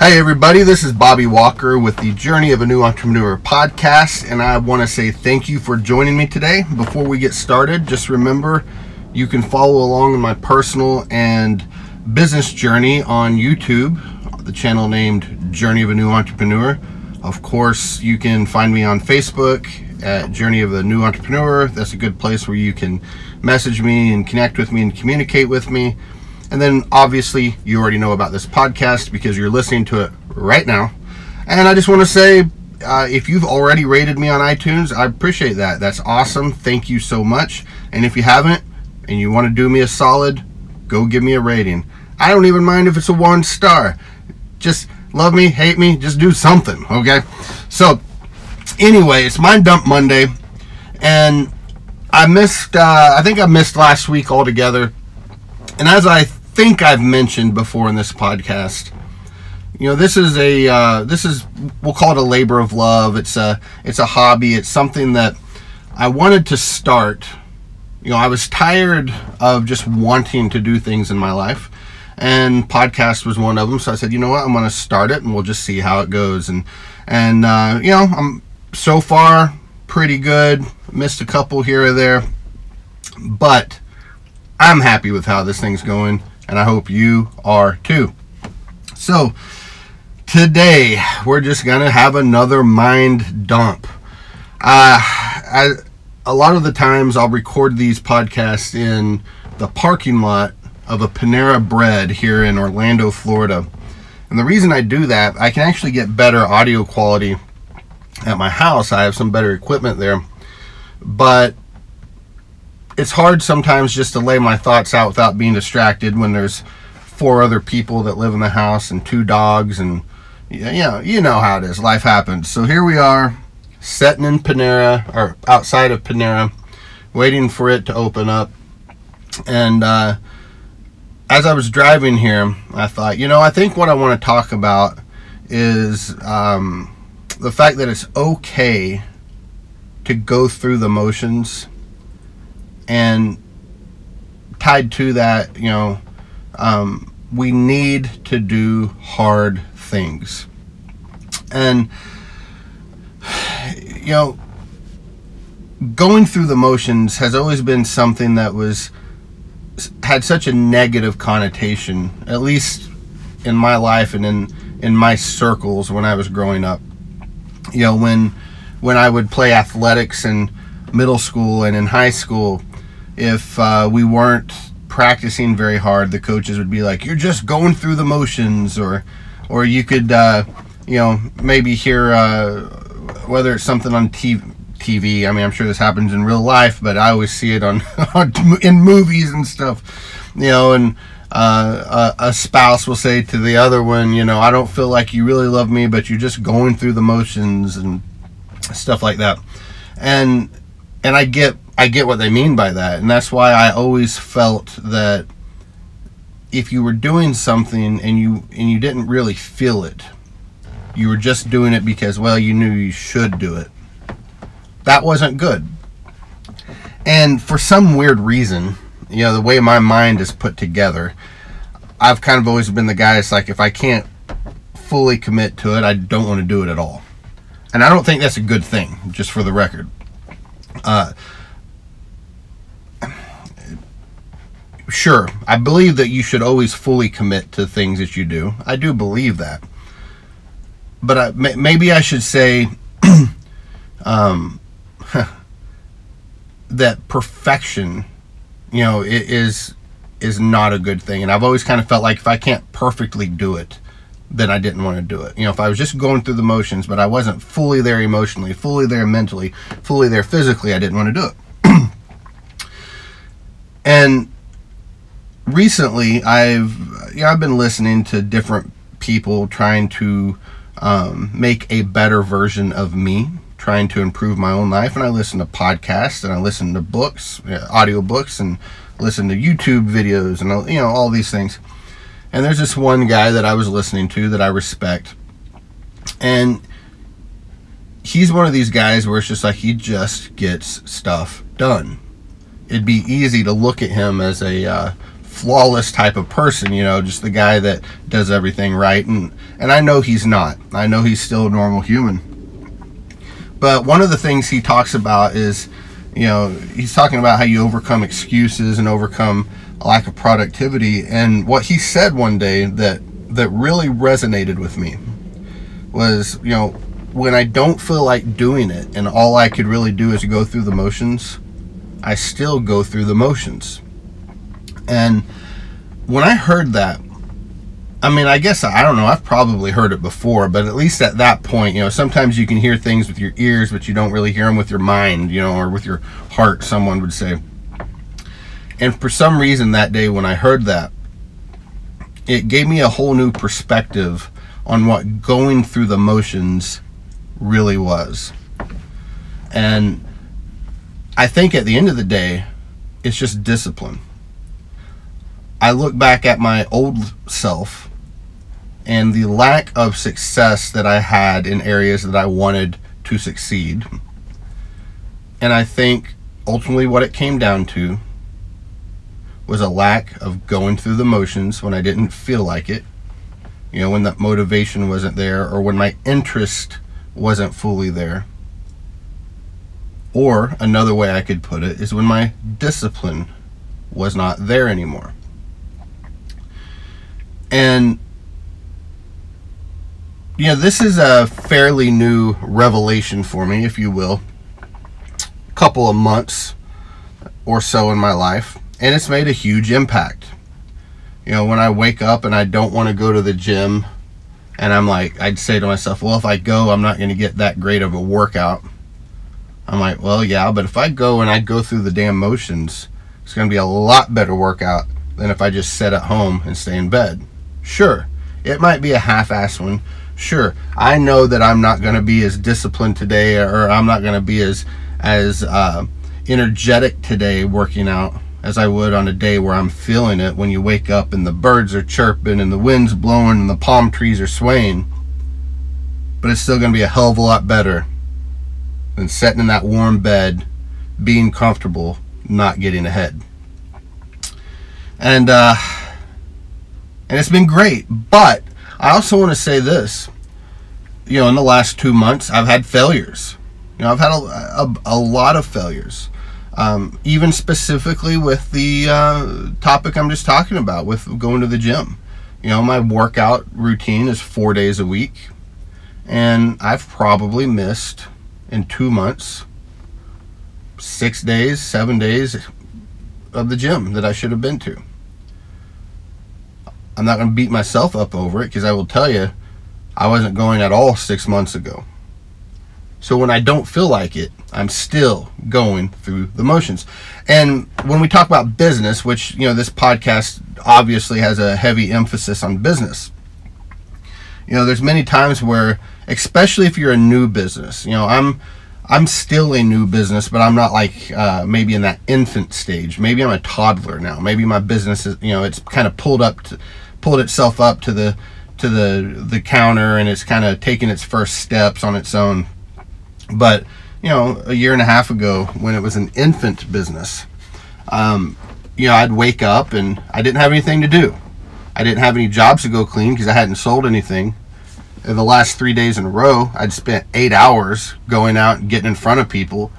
Hey, everybody, this is Bobby Walker with the Journey of a New Entrepreneur podcast, and I want to say thank you for joining me today. Before we get started, just remember you can follow along in my personal and business journey on YouTube, the channel named Journey of a New Entrepreneur. Of course, you can find me on Facebook at Journey of a New Entrepreneur. That's a good place where you can message me and connect with me and communicate with me. And then obviously, you already know about this podcast because you're listening to it right now. And I just want to say, uh, if you've already rated me on iTunes, I appreciate that. That's awesome. Thank you so much. And if you haven't and you want to do me a solid, go give me a rating. I don't even mind if it's a one star. Just love me, hate me, just do something, okay? So, anyway, it's Mind Dump Monday, and I missed, uh, I think I missed last week altogether. And as I think I've mentioned before in this podcast. You know, this is a uh, this is we'll call it a labor of love. It's a it's a hobby. It's something that I wanted to start. You know, I was tired of just wanting to do things in my life, and podcast was one of them. So I said, you know what, I'm going to start it, and we'll just see how it goes. And and uh, you know, I'm so far pretty good. Missed a couple here or there, but I'm happy with how this thing's going and I hope you are too. So, today we're just gonna have another mind dump. Uh, I, a lot of the times I'll record these podcasts in the parking lot of a Panera Bread here in Orlando, Florida. And the reason I do that, I can actually get better audio quality at my house. I have some better equipment there. But it's hard sometimes just to lay my thoughts out without being distracted when there's four other people that live in the house and two dogs and you know you know how it is. Life happens. So here we are sitting in panera or outside of panera waiting for it to open up. And uh, as i was driving here i thought you know i think what i want to talk about is um, the fact that it's okay to go through the motions and tied to that, you know, um, we need to do hard things. And, you know, going through the motions has always been something that was had such a negative connotation, at least in my life and in in my circles when I was growing up. You know, when when I would play athletics in middle school and in high school, if uh, we weren't practicing very hard, the coaches would be like, "You're just going through the motions," or, or you could, uh, you know, maybe hear uh, whether it's something on TV. TV. I mean, I'm sure this happens in real life, but I always see it on, in movies and stuff. You know, and uh, a, a, spouse will say to the other one, you know, I don't feel like you really love me, but you're just going through the motions and stuff like that. And and I get I get what they mean by that, and that's why I always felt that if you were doing something and you and you didn't really feel it, you were just doing it because well you knew you should do it. That wasn't good. And for some weird reason, you know, the way my mind is put together, I've kind of always been the guy that's like if I can't fully commit to it, I don't want to do it at all. And I don't think that's a good thing, just for the record. Uh, sure, I believe that you should always fully commit to things that you do. I do believe that. But I, maybe I should say um, that perfection, you know, is is not a good thing. And I've always kind of felt like if I can't perfectly do it, then I didn't want to do it. You know, if I was just going through the motions, but I wasn't fully there emotionally, fully there mentally, fully there physically, I didn't want to do it. and recently I've you know, I've been listening to different people trying to um, make a better version of me, trying to improve my own life. And I listen to podcasts and I listen to books, audio books, and listen to YouTube videos and you know all these things. And there's this one guy that I was listening to that I respect, and he's one of these guys where it's just like he just gets stuff done. It'd be easy to look at him as a uh, flawless type of person, you know, just the guy that does everything right. And, and I know he's not. I know he's still a normal human. But one of the things he talks about is, you know, he's talking about how you overcome excuses and overcome a lack of productivity. And what he said one day that that really resonated with me was, you know, when I don't feel like doing it and all I could really do is go through the motions, I still go through the motions. And when I heard that, I mean, I guess I don't know. I've probably heard it before, but at least at that point, you know, sometimes you can hear things with your ears, but you don't really hear them with your mind, you know, or with your heart, someone would say. And for some reason that day when I heard that, it gave me a whole new perspective on what going through the motions really was. And I think at the end of the day, it's just discipline. I look back at my old self and the lack of success that I had in areas that I wanted to succeed. And I think ultimately what it came down to was a lack of going through the motions when I didn't feel like it. You know, when that motivation wasn't there or when my interest wasn't fully there. Or another way I could put it is when my discipline was not there anymore. And you know, this is a fairly new revelation for me, if you will. A couple of months or so in my life and it's made a huge impact. You know, when I wake up and I don't want to go to the gym, and I'm like, I'd say to myself, well, if I go, I'm not going to get that great of a workout. I'm like, well, yeah, but if I go and I go through the damn motions, it's going to be a lot better workout than if I just sit at home and stay in bed. Sure, it might be a half ass one. Sure, I know that I'm not going to be as disciplined today or I'm not going to be as, as, uh, energetic today working out as I would on a day where I'm feeling it when you wake up and the birds are chirping and the wind's blowing and the palm trees are swaying. But it's still going to be a hell of a lot better than sitting in that warm bed, being comfortable, not getting ahead. And uh, and it's been great. But I also want to say this. You know, in the last two months, I've had failures. You know, I've had a, a, a lot of failures. Um, even specifically with the uh, topic I'm just talking about, with going to the gym. You know, my workout routine is four days a week, and I've probably missed in two months six days, seven days of the gym that I should have been to. I'm not going to beat myself up over it because I will tell you, I wasn't going at all six months ago. So when I don't feel like it, I'm still going through the motions. And when we talk about business, which, you know, this podcast obviously has a heavy emphasis on business. You know, there's many times where especially if you're a new business, you know, I'm I'm still a new business, but I'm not like uh, maybe in that infant stage. Maybe I'm a toddler now. Maybe my business is, you know, it's kind of pulled up, to, pulled itself up to the to the the counter, and it's kind of taking its first steps on its own. But you know, a year and a half ago, when it was an infant business, um, you know, I'd wake up and I didn't have anything to do. I didn't have any jobs to go clean because I hadn't sold anything. In the last three days in a row, I'd spent eight hours going out and getting in front of people.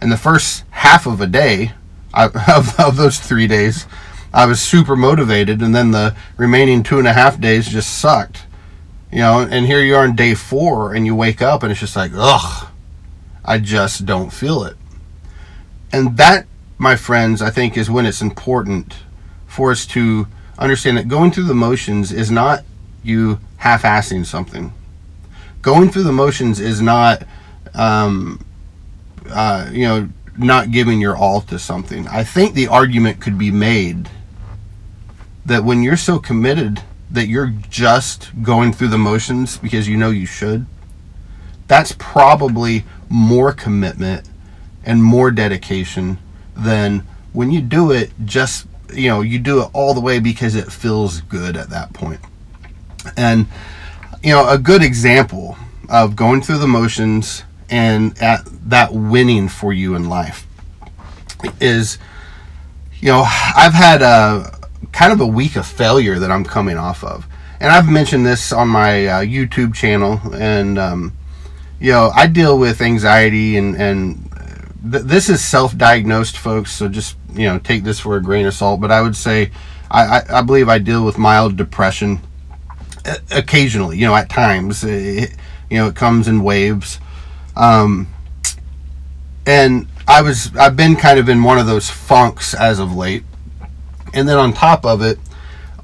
And the first half of a day, I, of, of those three days, I was super motivated, and then the remaining two and a half days just sucked. You know, and here you are on day four, and you wake up, and it's just like, ugh, I just don't feel it. And that, my friends, I think is when it's important for us to understand that going through the motions is not you half assing something. Going through the motions is not, um, uh, you know, not giving your all to something. I think the argument could be made that when you're so committed that you're just going through the motions because you know you should, that's probably more commitment and more dedication than when you do it just you know you do it all the way because it feels good at that point. and you know a good example of going through the motions and at that winning for you in life is you know i've had a kind of a week of failure that I'm coming off of. And I've mentioned this on my uh, YouTube channel, and um, you know, I deal with anxiety, and and th- this is self-diagnosed, folks. So just you know, take this for a grain of salt. But I would say, I, I, I believe I deal with mild depression occasionally. You know, at times, it, you know, it comes in waves. Um, and I was I've been kind of in one of those funks as of late. And then on top of it,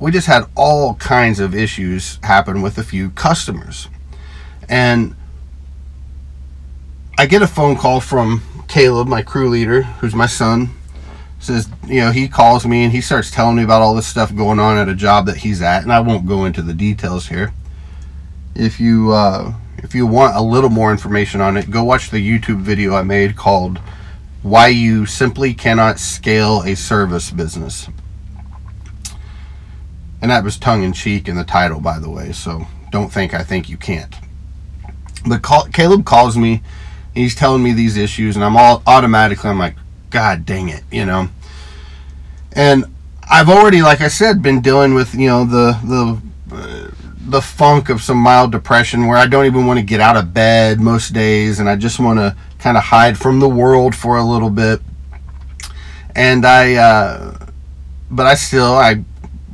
we just had all kinds of issues happen with a few customers. And I get a phone call from Caleb, my crew leader, who's my son. Says, you know, he calls me and he starts telling me about all this stuff going on at a job that he's at, and I won't go into the details here. If you uh, if you want a little more information on it, go watch the YouTube video I made called "Why You Simply Cannot Scale a Service Business." And that was tongue in cheek in the title, by the way. So don't think I think you can't. But call, Caleb calls me. He's telling me these issues, and I'm all automatically, I'm like, God dang it, you know. And I've already, like I said, been dealing with, you know, the the uh, the funk of some mild depression where I don't even want to get out of bed most days, and I just want to kind of hide from the world for a little bit. And I, uh, but I still, I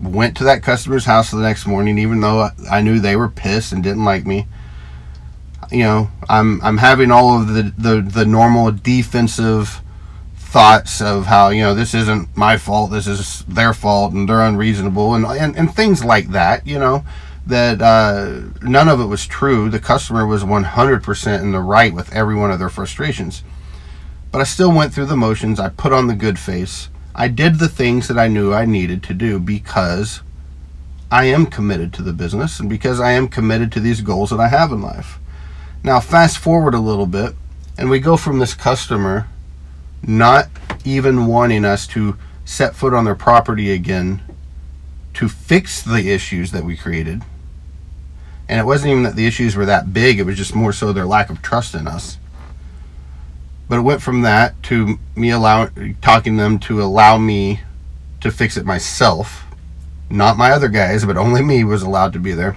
went to that customer's house the next morning, even though I knew they were pissed and didn't like me. You know, I'm I'm having all of the the, the normal defensive thoughts of how you know this isn't my fault, this is their fault, and they're unreasonable, and and, and things like that. You know, that uh, none of it was true. The customer was 100% in the right with every one of their frustrations. But I still went through the motions. I put on the good face I did the things that I knew I needed to do because I am committed to the business and because I am committed to these goals that I have in life. Now, fast forward a little bit, and we go from this customer not even wanting us to set foot on their property again to fix the issues that we created. And it wasn't even that the issues were that big, it was just more so their lack of trust in us but it went from that to me allowing talking them to allow me to fix it myself. Not my other guys but only me was allowed to be there.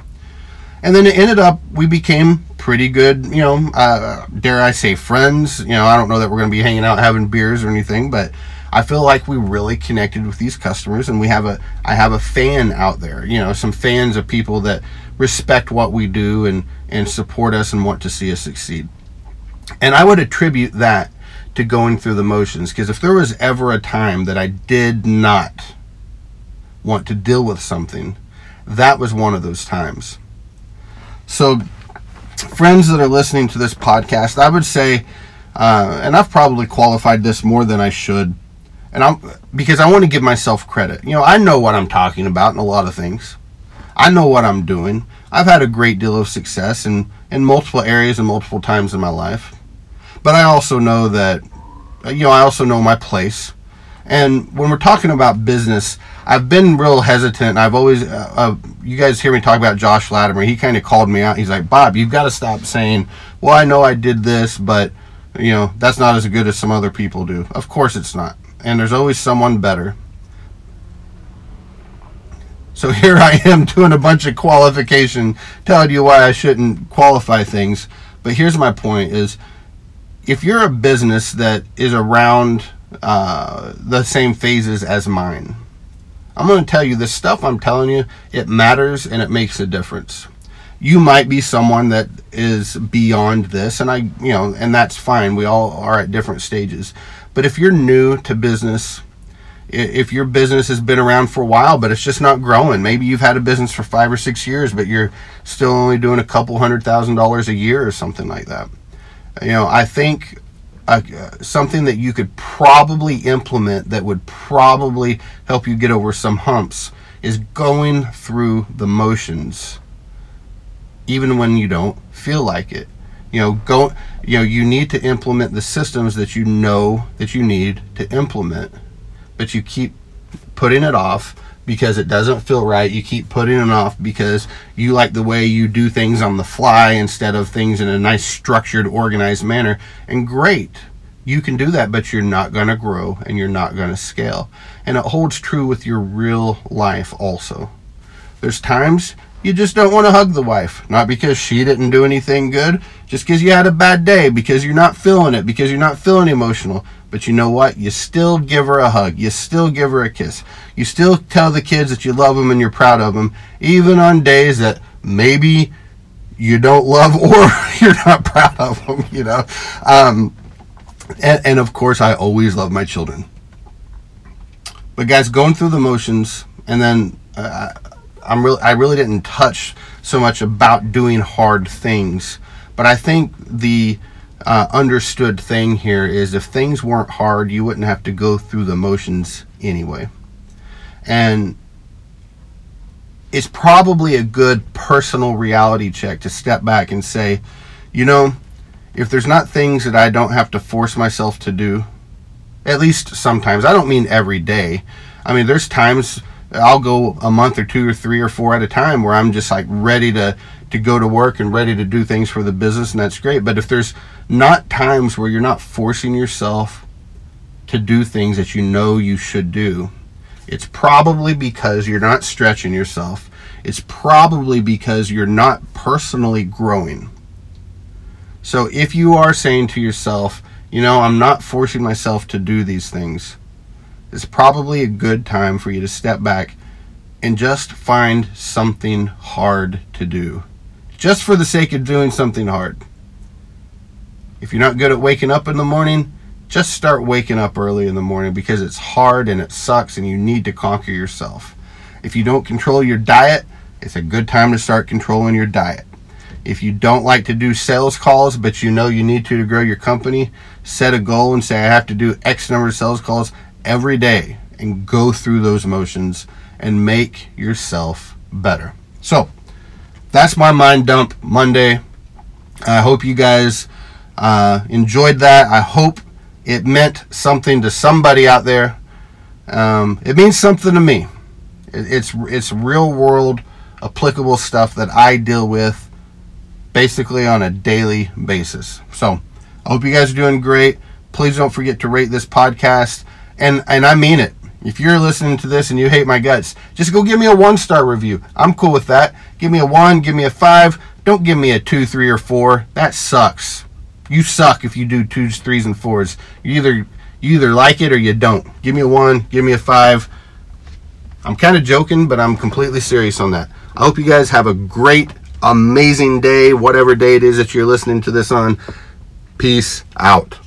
And then it ended up we became pretty good you know uh, dare i say friends. You know i don't know that we're going to be hanging out having beers or anything but i feel like we really connected with these customers and we have a i have a fan out there you know some fans of people that respect what we do and and support us and want to see us succeed and I would attribute that to going through the motions because if there was ever a time that I did not want to deal with something, that was one of those times. So, friends that are listening to this podcast, I would say, uh, and I've probably qualified this more than I should, and I'm because I want to give myself credit. You know, I know what I'm talking about in a lot of things. I know what I'm doing. I've had a great deal of success in, in multiple areas and multiple times in my life. But I also know that, you know, I also know my place. And when we're talking about business, I've been real hesitant. I've always, uh, uh, you guys hear me talk about Josh Latimer. He kind of called me out. He's like, Bob, you've got to stop saying, well, I know I did this, but, you know, that's not as good as some other people do. Of course it's not. And there's always someone better. So here I am doing a bunch of qualification, telling you why I shouldn't qualify things. But here's my point is, if you're a business that is around uh, the same phases as mine, I'm going to tell you this stuff I'm telling you, it matters and it makes a difference. You might be someone that is beyond this, and I, you know, and that's fine. We all are at different stages. But if you're new to business, if your business has been around for a while, but it's just not growing, maybe you've had a business for five or six years, but you're still only doing a couple hundred thousand dollars a year or something like that you know, I think uh, something that you could probably implement that would probably help you get over some humps is going through the motions, even when you don't feel like it. You know, go. You know, you need to implement the systems that you know that you need to implement, but you keep putting it off because it doesn't feel right. You keep putting it off because you like the way you do things on the fly instead of things in a nice, structured, organized manner. And great, you can do that, but you're not going to grow and you're not going to scale. And it holds true with your real life also. There's times you just don't want to hug the wife, not because she didn't do anything good, just because you had a bad day, because you're not feeling it, because you're not feeling emotional. But you know what? You still give her a hug. You still give her a kiss. You still tell the kids that you love them and you're proud of them, even on days that maybe you don't love or you're not proud of them, you know. Um, and, and of course, I always love my children. But guys, going through the motions, and then uh, I'm really, I really didn't touch so much about doing hard things, but I think the uh, understood thing here is if things weren't hard, you wouldn't have to go through the motions anyway. And it's probably a good personal reality check to step back and say, you know, if there's not things that I don't have to force myself to do, at least sometimes, I don't mean every day. I mean, there's times I'll go a month or two or three or four at a time where I'm just like ready to to go to work and ready to do things for the business and that's great. But if there's not times where you're not forcing yourself to do things that you know you should do, it's probably because you're not stretching yourself. It's probably because you're not personally growing. So if you are saying to yourself, you know, I'm not forcing myself to do these things, it's probably a good time for you to step back and just find something hard to do. Just for the sake of doing something hard. If you're not good at waking up in the morning, just start waking up early in the morning because it's hard and it sucks and you need to conquer yourself. If you don't control your diet, it's a good time to start controlling your diet. If you don't like to do sales calls, but you know you need to to grow your company, set a goal and say, I have to do X number of sales calls every day and go through those motions and make yourself better. So, that's my mind dump Monday. I hope you guys uh, enjoyed that. I hope it meant something to somebody out there. Um, it means something to me. It, it's it's real world applicable stuff that I deal with basically on a daily basis. So I hope you guys are doing great. Please don't forget to rate this podcast, and and I mean it. If you're listening to this and you hate my guts, just go give me a one star review. I'm cool with that. Give me a one, give me a five. Don't give me a two, three, or four. That sucks you suck if you do twos, threes, and fours. You either you either like it or you don't. Give me a one, give me a five. I'm kind of joking, but I'm completely serious on that. I hope you guys have a great, amazing day, whatever day it is that you're listening to this on. Peace out.